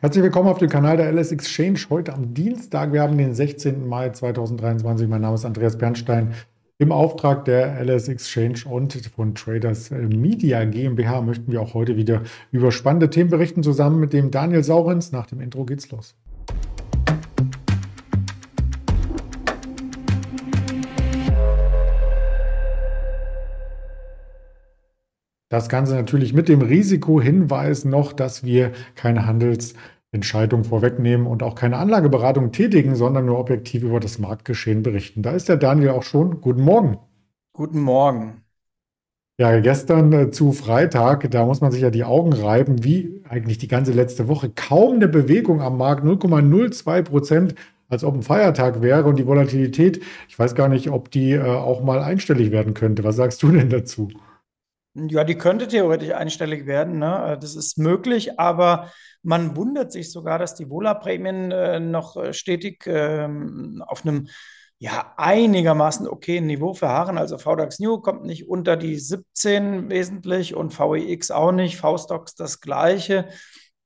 Herzlich willkommen auf dem Kanal der LS Exchange. Heute am Dienstag, wir haben den 16. Mai 2023. Mein Name ist Andreas Bernstein. Im Auftrag der LS Exchange und von Traders Media GmbH möchten wir auch heute wieder über spannende Themen berichten, zusammen mit dem Daniel Saurens. Nach dem Intro geht's los. Das Ganze natürlich mit dem Risikohinweis noch, dass wir keine Handelsentscheidung vorwegnehmen und auch keine Anlageberatung tätigen, sondern nur objektiv über das Marktgeschehen berichten. Da ist der Daniel auch schon. Guten Morgen. Guten Morgen. Ja, gestern äh, zu Freitag, da muss man sich ja die Augen reiben, wie eigentlich die ganze letzte Woche. Kaum eine Bewegung am Markt, 0,02 Prozent, als ob ein Feiertag wäre und die Volatilität, ich weiß gar nicht, ob die äh, auch mal einstellig werden könnte. Was sagst du denn dazu? Ja, die könnte theoretisch einstellig werden. Ne? Äh, das ist möglich, aber man wundert sich sogar, dass die Wohlerprämien äh, noch äh, stetig ähm, auf einem ja, einigermaßen okayen Niveau verharren. Also VDAX New kommt nicht unter die 17 wesentlich und VEX auch nicht, V-Stocks das gleiche.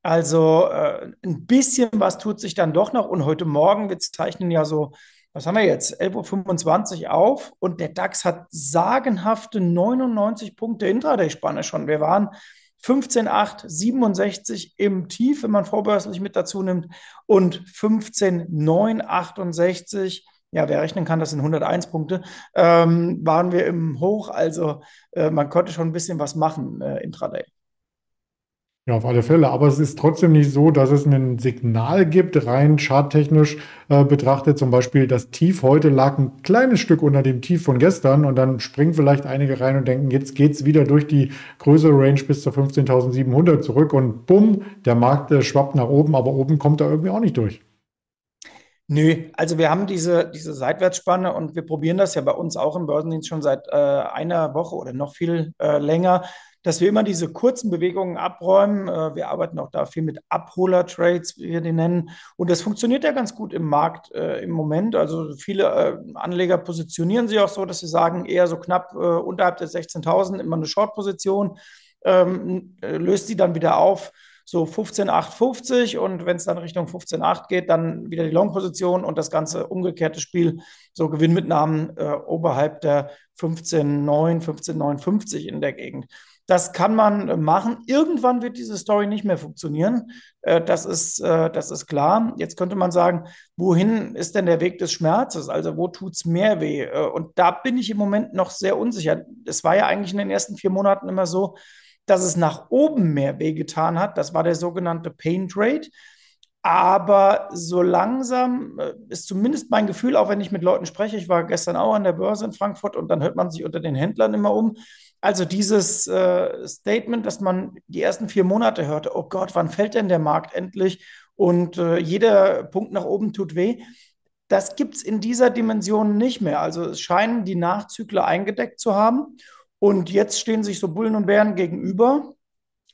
Also äh, ein bisschen was tut sich dann doch noch. Und heute Morgen, wir zeichnen ja so was haben wir jetzt? 11.25 Uhr auf und der DAX hat sagenhafte 99 Punkte Intraday-Spanne schon. Wir waren 15,8, 67 im Tief, wenn man vorbörslich mit dazu nimmt und 15,9, 68 ja, wer rechnen kann, das sind 101 Punkte, ähm, waren wir im Hoch. Also äh, man konnte schon ein bisschen was machen äh, intraday. Ja, auf alle Fälle. Aber es ist trotzdem nicht so, dass es ein Signal gibt, rein charttechnisch äh, betrachtet. Zum Beispiel das Tief heute lag ein kleines Stück unter dem Tief von gestern und dann springen vielleicht einige rein und denken, jetzt geht's wieder durch die größere Range bis zur 15.700 zurück und bumm, der Markt äh, schwappt nach oben, aber oben kommt er irgendwie auch nicht durch. Nö, also wir haben diese, diese Seitwärtsspanne und wir probieren das ja bei uns auch im Börsendienst schon seit äh, einer Woche oder noch viel äh, länger dass wir immer diese kurzen Bewegungen abräumen. Äh, wir arbeiten auch da viel mit Abholer-Trades, wie wir die nennen. Und das funktioniert ja ganz gut im Markt äh, im Moment. Also viele äh, Anleger positionieren sich auch so, dass sie sagen, eher so knapp äh, unterhalb der 16.000 immer eine Short-Position, ähm, äh, löst sie dann wieder auf so 15,850 und wenn es dann Richtung 15,8 geht, dann wieder die Long-Position und das ganze umgekehrte Spiel, so Gewinnmitnahmen äh, oberhalb der 15,9, 15,950 in der Gegend. Das kann man machen. Irgendwann wird diese Story nicht mehr funktionieren. Äh, das ist, äh, das ist klar. Jetzt könnte man sagen, wohin ist denn der Weg des Schmerzes? Also wo tut es mehr weh? Äh, und da bin ich im Moment noch sehr unsicher. Es war ja eigentlich in den ersten vier Monaten immer so, dass es nach oben mehr weh getan hat. Das war der sogenannte Pain Trade. Aber so langsam ist zumindest mein Gefühl, auch wenn ich mit Leuten spreche, ich war gestern auch an der Börse in Frankfurt und dann hört man sich unter den Händlern immer um, also dieses äh, Statement, dass man die ersten vier Monate hörte, oh Gott, wann fällt denn der Markt endlich? Und äh, jeder Punkt nach oben tut weh. Das gibt es in dieser Dimension nicht mehr. Also es scheinen die Nachzügler eingedeckt zu haben. Und jetzt stehen sich so Bullen und Bären gegenüber.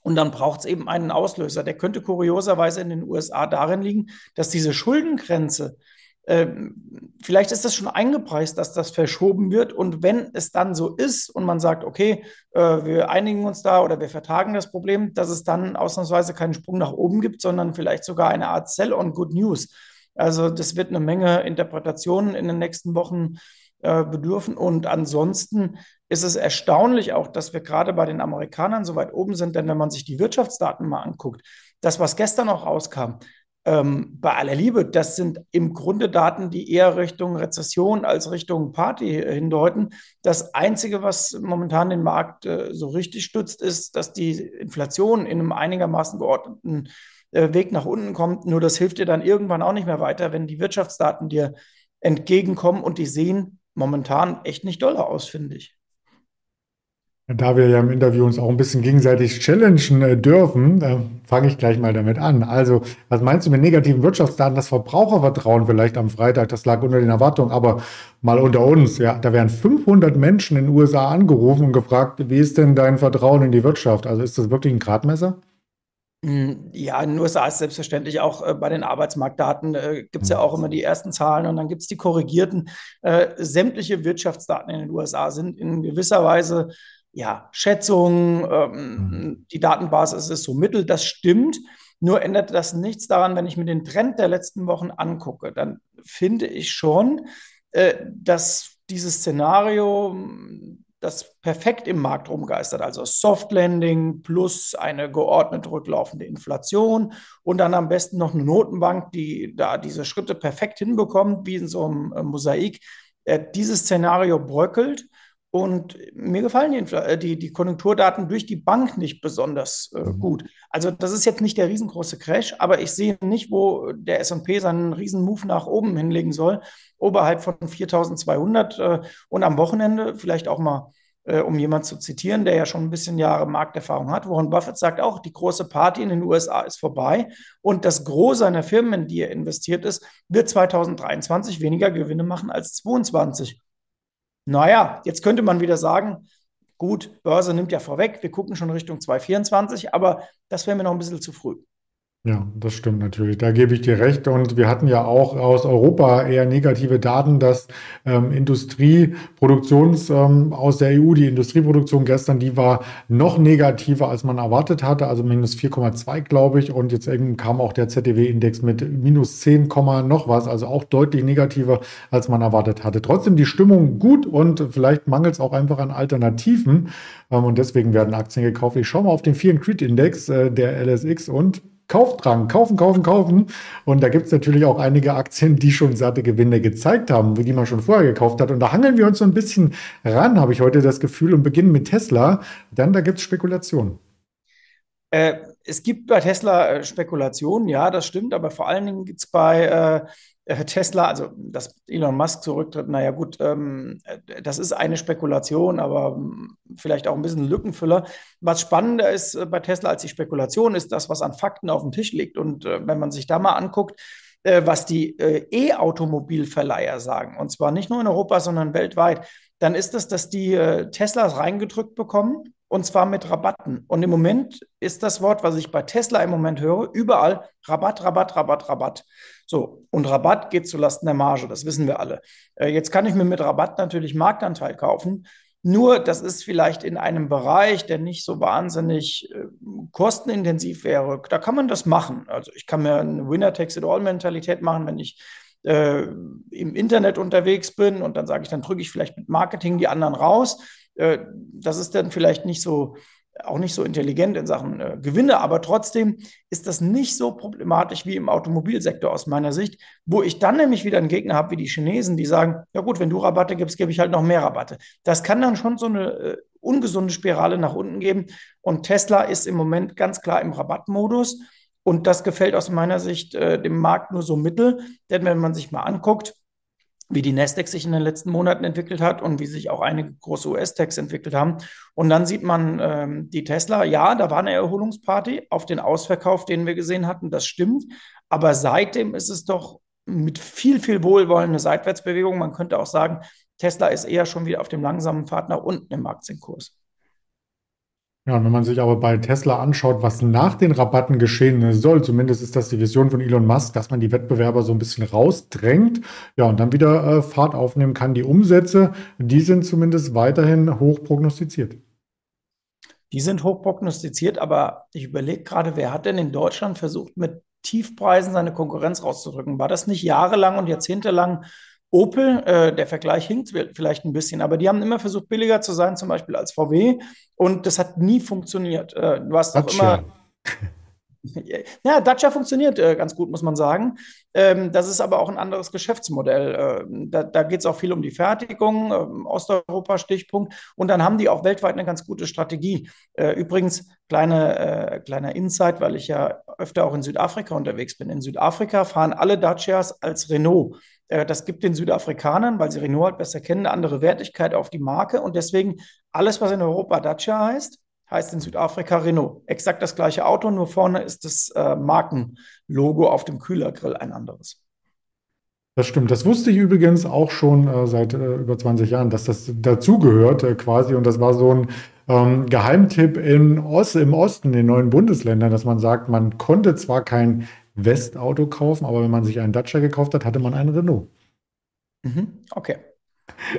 Und dann braucht es eben einen Auslöser. Der könnte kurioserweise in den USA darin liegen, dass diese Schuldengrenze vielleicht ist das schon eingepreist, dass das verschoben wird. Und wenn es dann so ist und man sagt, okay, äh, wir einigen uns da oder wir vertagen das Problem, dass es dann ausnahmsweise keinen Sprung nach oben gibt, sondern vielleicht sogar eine Art Sell on Good News. Also das wird eine Menge Interpretationen in den nächsten Wochen äh, bedürfen. Und ansonsten ist es erstaunlich auch, dass wir gerade bei den Amerikanern so weit oben sind, denn wenn man sich die Wirtschaftsdaten mal anguckt, das, was gestern auch rauskam, ähm, bei aller Liebe, das sind im Grunde Daten, die eher Richtung Rezession als Richtung Party hindeuten. Das Einzige, was momentan den Markt äh, so richtig stützt, ist, dass die Inflation in einem einigermaßen geordneten äh, Weg nach unten kommt. Nur das hilft dir dann irgendwann auch nicht mehr weiter, wenn die Wirtschaftsdaten dir entgegenkommen und die sehen momentan echt nicht doller aus, finde ich. Da wir ja im Interview uns auch ein bisschen gegenseitig challengen äh, dürfen, äh, fange ich gleich mal damit an. Also, was meinst du mit negativen Wirtschaftsdaten? Das Verbrauchervertrauen vielleicht am Freitag, das lag unter den Erwartungen, aber mal unter uns, ja, da werden 500 Menschen in den USA angerufen und gefragt, wie ist denn dein Vertrauen in die Wirtschaft? Also, ist das wirklich ein Gradmesser? Hm, ja, in den USA ist selbstverständlich auch äh, bei den Arbeitsmarktdaten äh, gibt es ja auch immer die ersten Zahlen und dann gibt es die korrigierten. Äh, sämtliche Wirtschaftsdaten in den USA sind in gewisser Weise ja, Schätzungen, ähm, mhm. die Datenbasis ist so mittel, das stimmt. Nur ändert das nichts daran, wenn ich mir den Trend der letzten Wochen angucke, dann finde ich schon, äh, dass dieses Szenario das perfekt im Markt rumgeistert. Also Soft Landing plus eine geordnet rücklaufende Inflation und dann am besten noch eine Notenbank, die da diese Schritte perfekt hinbekommt, wie in so einem äh, Mosaik. Äh, dieses Szenario bröckelt und mir gefallen die, äh, die, die, Konjunkturdaten durch die Bank nicht besonders äh, mhm. gut. Also das ist jetzt nicht der riesengroße Crash, aber ich sehe nicht, wo der S&P seinen riesen Move nach oben hinlegen soll, oberhalb von 4.200 äh, und am Wochenende vielleicht auch mal, äh, um jemanden zu zitieren, der ja schon ein bisschen Jahre Markterfahrung hat. Warren Buffett sagt auch, die große Party in den USA ist vorbei und das Gros seiner Firmen, in die er investiert ist, wird 2023 weniger Gewinne machen als 2022. Naja, jetzt könnte man wieder sagen, gut, Börse nimmt ja vorweg, wir gucken schon Richtung 2024, aber das wäre mir noch ein bisschen zu früh. Ja, das stimmt natürlich. Da gebe ich dir recht. Und wir hatten ja auch aus Europa eher negative Daten, dass ähm, Industrieproduktions ähm, aus der EU, die Industrieproduktion gestern, die war noch negativer, als man erwartet hatte, also minus 4,2, glaube ich. Und jetzt eben kam auch der ZDW-Index mit minus 10, noch was, also auch deutlich negativer, als man erwartet hatte. Trotzdem die Stimmung gut und vielleicht mangelt es auch einfach an Alternativen. Ähm, und deswegen werden Aktien gekauft. Ich schaue mal auf den Fear and Creed Index äh, der LSX und Kaufdrang, kaufen, kaufen, kaufen. Und da gibt es natürlich auch einige Aktien, die schon satte Gewinne gezeigt haben, die man schon vorher gekauft hat. Und da hangeln wir uns so ein bisschen ran, habe ich heute das Gefühl, und beginnen mit Tesla. Dann da gibt es Spekulationen. Äh, es gibt bei Tesla äh, Spekulationen, ja, das stimmt, aber vor allen Dingen gibt es bei äh, Tesla, also dass Elon Musk zurücktritt, naja gut, ähm, äh, das ist eine Spekulation, aber ähm, vielleicht auch ein bisschen Lückenfüller. Was spannender ist äh, bei Tesla als die Spekulation, ist das, was an Fakten auf dem Tisch liegt. Und äh, wenn man sich da mal anguckt, äh, was die äh, E-Automobilverleiher sagen, und zwar nicht nur in Europa, sondern weltweit, dann ist es, dass die Teslas reingedrückt bekommen und zwar mit Rabatten. Und im Moment ist das Wort, was ich bei Tesla im Moment höre, überall Rabatt, Rabatt, Rabatt, Rabatt. So, und Rabatt geht zulasten der Marge, das wissen wir alle. Äh, jetzt kann ich mir mit Rabatt natürlich Marktanteil kaufen. Nur, das ist vielleicht in einem Bereich, der nicht so wahnsinnig äh, kostenintensiv wäre. Da kann man das machen. Also ich kann mir eine Winner-Takes-it-all-Mentalität machen, wenn ich äh, im Internet unterwegs bin und dann sage ich, dann drücke ich vielleicht mit Marketing die anderen raus. Äh, das ist dann vielleicht nicht so, auch nicht so intelligent in Sachen äh, Gewinne, aber trotzdem ist das nicht so problematisch wie im Automobilsektor aus meiner Sicht, wo ich dann nämlich wieder einen Gegner habe wie die Chinesen, die sagen, ja gut, wenn du Rabatte gibst, gebe ich halt noch mehr Rabatte. Das kann dann schon so eine äh, ungesunde Spirale nach unten geben und Tesla ist im Moment ganz klar im Rabattmodus und das gefällt aus meiner Sicht äh, dem Markt nur so mittel, denn wenn man sich mal anguckt, wie die Nasdaq sich in den letzten Monaten entwickelt hat und wie sich auch einige große US-Techs entwickelt haben. Und dann sieht man ähm, die Tesla, ja, da war eine Erholungsparty auf den Ausverkauf, den wir gesehen hatten, das stimmt. Aber seitdem ist es doch mit viel, viel Wohlwollen eine Seitwärtsbewegung. Man könnte auch sagen, Tesla ist eher schon wieder auf dem langsamen Pfad nach unten im Aktienkurs. Ja, wenn man sich aber bei Tesla anschaut, was nach den Rabatten geschehen soll, zumindest ist das die Vision von Elon Musk, dass man die Wettbewerber so ein bisschen rausdrängt, ja, und dann wieder äh, Fahrt aufnehmen kann. Die Umsätze, die sind zumindest weiterhin hoch prognostiziert. Die sind hoch prognostiziert, aber ich überlege gerade, wer hat denn in Deutschland versucht, mit Tiefpreisen seine Konkurrenz rauszudrücken? War das nicht jahrelang und jahrzehntelang Opel, äh, der Vergleich hinkt vielleicht ein bisschen, aber die haben immer versucht, billiger zu sein, zum Beispiel als VW, und das hat nie funktioniert. Äh, du hast auch immer. Ja, Dacia funktioniert äh, ganz gut, muss man sagen. Ähm, das ist aber auch ein anderes Geschäftsmodell. Äh, da da geht es auch viel um die Fertigung, äh, Osteuropa Stichpunkt. Und dann haben die auch weltweit eine ganz gute Strategie. Äh, übrigens, kleine, äh, kleiner Insight, weil ich ja öfter auch in Südafrika unterwegs bin. In Südafrika fahren alle Dacias als Renault. Äh, das gibt den Südafrikanern, weil sie Renault halt besser kennen, eine andere Wertigkeit auf die Marke. Und deswegen alles, was in Europa Dacia heißt, heißt in Südafrika Renault. Exakt das gleiche Auto, nur vorne ist das äh, Markenlogo auf dem Kühlergrill ein anderes. Das stimmt. Das wusste ich übrigens auch schon äh, seit äh, über 20 Jahren, dass das dazugehört äh, quasi. Und das war so ein ähm, Geheimtipp in Ost, im Osten, in den neuen Bundesländern, dass man sagt, man konnte zwar kein Westauto kaufen, aber wenn man sich einen Dacia gekauft hat, hatte man einen Renault. Mhm. Okay.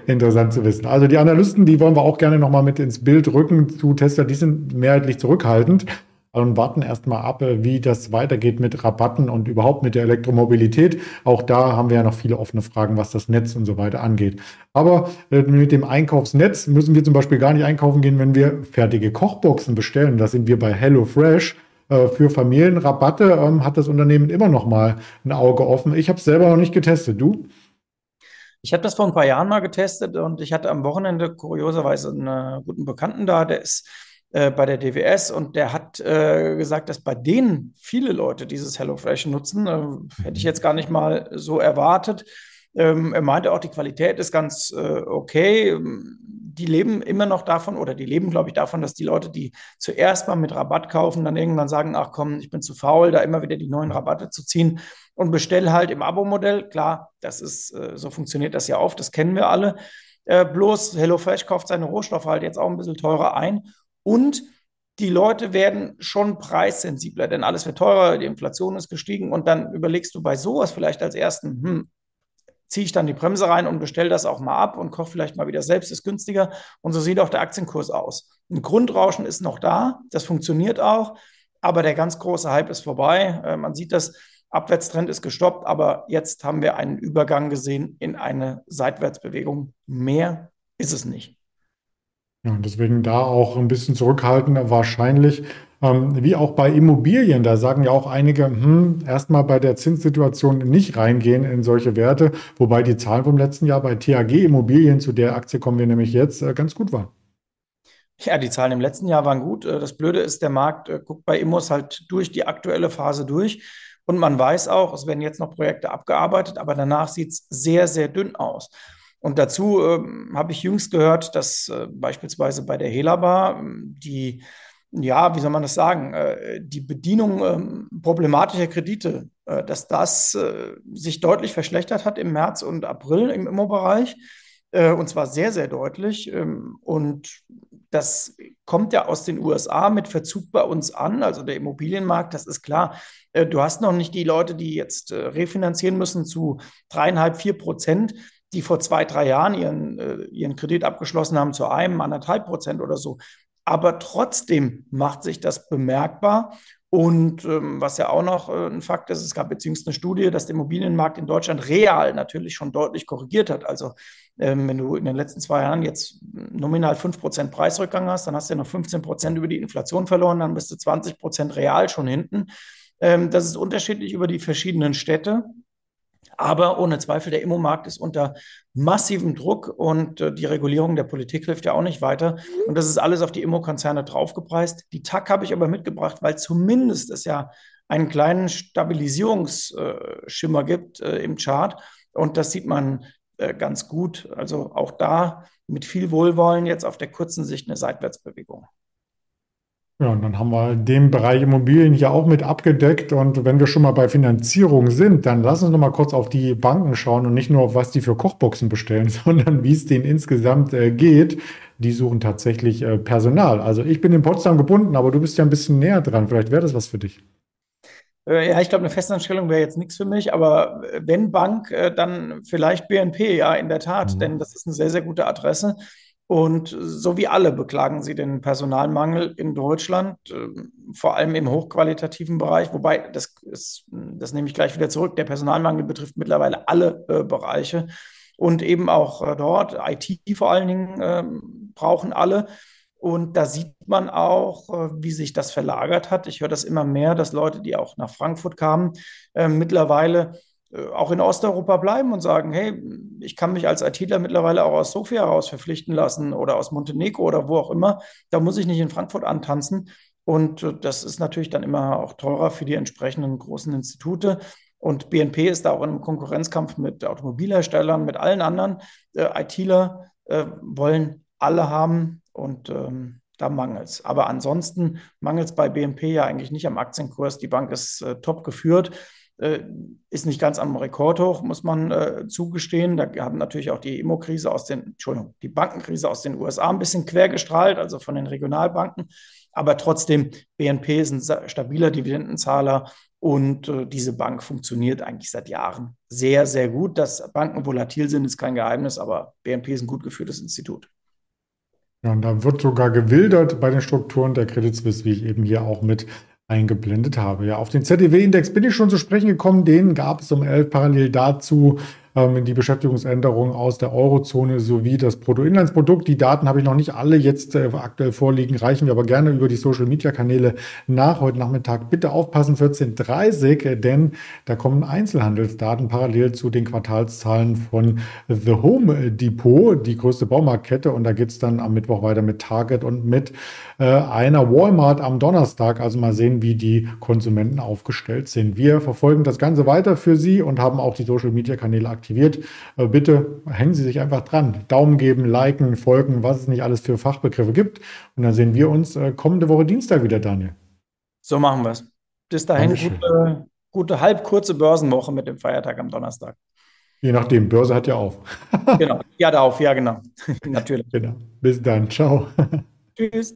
Interessant zu wissen. Also die Analysten, die wollen wir auch gerne nochmal mit ins Bild rücken zu Tesla. Die sind mehrheitlich zurückhaltend. und warten erstmal ab, äh, wie das weitergeht mit Rabatten und überhaupt mit der Elektromobilität. Auch da haben wir ja noch viele offene Fragen, was das Netz und so weiter angeht. Aber äh, mit dem Einkaufsnetz müssen wir zum Beispiel gar nicht einkaufen gehen, wenn wir fertige Kochboxen bestellen. Das sind wir bei HelloFresh. Äh, für Familienrabatte ähm, hat das Unternehmen immer noch mal ein Auge offen. Ich habe es selber noch nicht getestet. Du? Ich habe das vor ein paar Jahren mal getestet und ich hatte am Wochenende kurioserweise einen guten Bekannten da, der ist äh, bei der DWS und der hat äh, gesagt, dass bei denen viele Leute dieses HelloFresh nutzen. Äh, hätte ich jetzt gar nicht mal so erwartet. Ähm, er meinte auch, die Qualität ist ganz äh, okay. Die leben immer noch davon, oder die leben, glaube ich, davon, dass die Leute, die zuerst mal mit Rabatt kaufen, dann irgendwann sagen, ach komm, ich bin zu faul, da immer wieder die neuen Rabatte zu ziehen und bestell halt im Abo-Modell. Klar, das ist, äh, so funktioniert das ja oft, das kennen wir alle. Äh, bloß HelloFresh kauft seine Rohstoffe halt jetzt auch ein bisschen teurer ein und die Leute werden schon preissensibler, denn alles wird teurer, die Inflation ist gestiegen und dann überlegst du bei sowas vielleicht als ersten, hm, ziehe ich dann die Bremse rein und bestelle das auch mal ab und koche vielleicht mal wieder selbst, ist günstiger. Und so sieht auch der Aktienkurs aus. Ein Grundrauschen ist noch da, das funktioniert auch, aber der ganz große Hype ist vorbei. Äh, man sieht das, Abwärtstrend ist gestoppt, aber jetzt haben wir einen Übergang gesehen in eine Seitwärtsbewegung. Mehr ist es nicht. Ja, und deswegen da auch ein bisschen zurückhalten, wahrscheinlich. Ähm, wie auch bei Immobilien, da sagen ja auch einige, hm, erstmal bei der Zinssituation nicht reingehen in solche Werte, wobei die Zahlen vom letzten Jahr bei THG Immobilien, zu der Aktie kommen wir nämlich jetzt, äh, ganz gut waren. Ja, die Zahlen im letzten Jahr waren gut. Äh, das Blöde ist, der Markt äh, guckt bei Immos halt durch die aktuelle Phase durch. Und man weiß auch, es werden jetzt noch Projekte abgearbeitet, aber danach sieht es sehr, sehr dünn aus. Und dazu äh, habe ich jüngst gehört, dass äh, beispielsweise bei der Helaba ähm, die, ja, wie soll man das sagen, äh, die Bedienung ähm, problematischer Kredite, äh, dass das äh, sich deutlich verschlechtert hat im März und April im Immo-Bereich. Und zwar sehr, sehr deutlich. Ähm, und das kommt ja aus den USA mit Verzug bei uns an, also der Immobilienmarkt, das ist klar. Du hast noch nicht die Leute, die jetzt refinanzieren müssen zu dreieinhalb, vier Prozent die vor zwei, drei Jahren ihren, ihren Kredit abgeschlossen haben zu einem, anderthalb Prozent oder so. Aber trotzdem macht sich das bemerkbar. Und ähm, was ja auch noch äh, ein Fakt ist, es gab jüngst eine Studie, dass der Immobilienmarkt in Deutschland real natürlich schon deutlich korrigiert hat. Also ähm, wenn du in den letzten zwei Jahren jetzt nominal 5% Preisrückgang hast, dann hast du ja noch 15% über die Inflation verloren, dann bist du 20% real schon hinten. Ähm, das ist unterschiedlich über die verschiedenen Städte. Aber ohne Zweifel, der Immomarkt ist unter massivem Druck und äh, die Regulierung der Politik hilft ja auch nicht weiter. Und das ist alles auf die Immokonzerne draufgepreist. Die TAC habe ich aber mitgebracht, weil zumindest es ja einen kleinen Stabilisierungsschimmer äh, gibt äh, im Chart. Und das sieht man äh, ganz gut. Also auch da mit viel Wohlwollen jetzt auf der kurzen Sicht eine Seitwärtsbewegung. Ja, und dann haben wir den Bereich Immobilien hier auch mit abgedeckt. Und wenn wir schon mal bei Finanzierung sind, dann lass uns noch mal kurz auf die Banken schauen und nicht nur, was die für Kochboxen bestellen, sondern wie es denen insgesamt äh, geht. Die suchen tatsächlich äh, Personal. Also ich bin in Potsdam gebunden, aber du bist ja ein bisschen näher dran. Vielleicht wäre das was für dich. Äh, ja, ich glaube, eine Festanstellung wäre jetzt nichts für mich, aber äh, wenn Bank, äh, dann vielleicht BNP, ja, in der Tat, mhm. denn das ist eine sehr, sehr gute Adresse. Und so wie alle beklagen sie den Personalmangel in Deutschland, äh, vor allem im hochqualitativen Bereich. Wobei, das, ist, das nehme ich gleich wieder zurück, der Personalmangel betrifft mittlerweile alle äh, Bereiche. Und eben auch äh, dort, IT vor allen Dingen, äh, brauchen alle. Und da sieht man auch, äh, wie sich das verlagert hat. Ich höre das immer mehr, dass Leute, die auch nach Frankfurt kamen, mittlerweile auch in Osteuropa bleiben und sagen, hey, ich kann mich als ITler mittlerweile auch aus Sofia heraus verpflichten lassen oder aus Montenegro oder wo auch immer. Da muss ich nicht in Frankfurt antanzen. Und äh, das ist natürlich dann immer auch teurer für die entsprechenden großen Institute. Und BNP ist da auch im Konkurrenzkampf mit Automobilherstellern, mit allen anderen. Äh, ITler äh, wollen alle haben und ähm, da mangelt es. Aber ansonsten mangelt es bei BNP ja eigentlich nicht am Aktienkurs. Die Bank ist äh, top geführt. Äh, ist nicht ganz am Rekordhoch, muss man äh, zugestehen. Da haben natürlich auch die Immo-Krise aus den, Entschuldigung, die Bankenkrise aus den USA ein bisschen quer gestrahlt, also von den Regionalbanken. Aber trotzdem, BNP ist ein stabiler Dividendenzahler und äh, diese Bank funktioniert eigentlich seit Jahren sehr, sehr gut. Dass Banken volatil sind, ist kein Geheimnis, aber BNP ist ein gut geführtes Institut. Ja, und da wird sogar gewildert bei den Strukturen der Credit Suisse, wie ich eben hier auch mit eingeblendet habe. Ja, auf den ZDW-Index bin ich schon zu sprechen gekommen. Den gab es um 11 parallel dazu ähm, die Beschäftigungsänderungen aus der Eurozone sowie das Bruttoinlandsprodukt. Die Daten habe ich noch nicht alle jetzt äh, aktuell vorliegen, reichen wir aber gerne über die Social-Media-Kanäle nach heute Nachmittag. Bitte aufpassen, 14.30 äh, denn da kommen Einzelhandelsdaten parallel zu den Quartalszahlen von The Home Depot, die größte Baumarktkette. Und da geht es dann am Mittwoch weiter mit Target und mit äh, einer Walmart am Donnerstag. Also mal sehen, wie die Konsumenten aufgestellt sind. Wir verfolgen das Ganze weiter für Sie und haben auch die Social-Media-Kanäle aktiv aktiviert. Äh, bitte hängen Sie sich einfach dran. Daumen geben, liken, folgen, was es nicht alles für Fachbegriffe gibt. Und dann sehen wir uns äh, kommende Woche Dienstag wieder, Daniel. So machen wir es. Bis dahin gute, gute halb kurze Börsenwoche mit dem Feiertag am Donnerstag. Je nachdem, Börse hat ja auf. genau, ja, da auf, ja, genau. Natürlich. Genau. Bis dann. Ciao. Tschüss.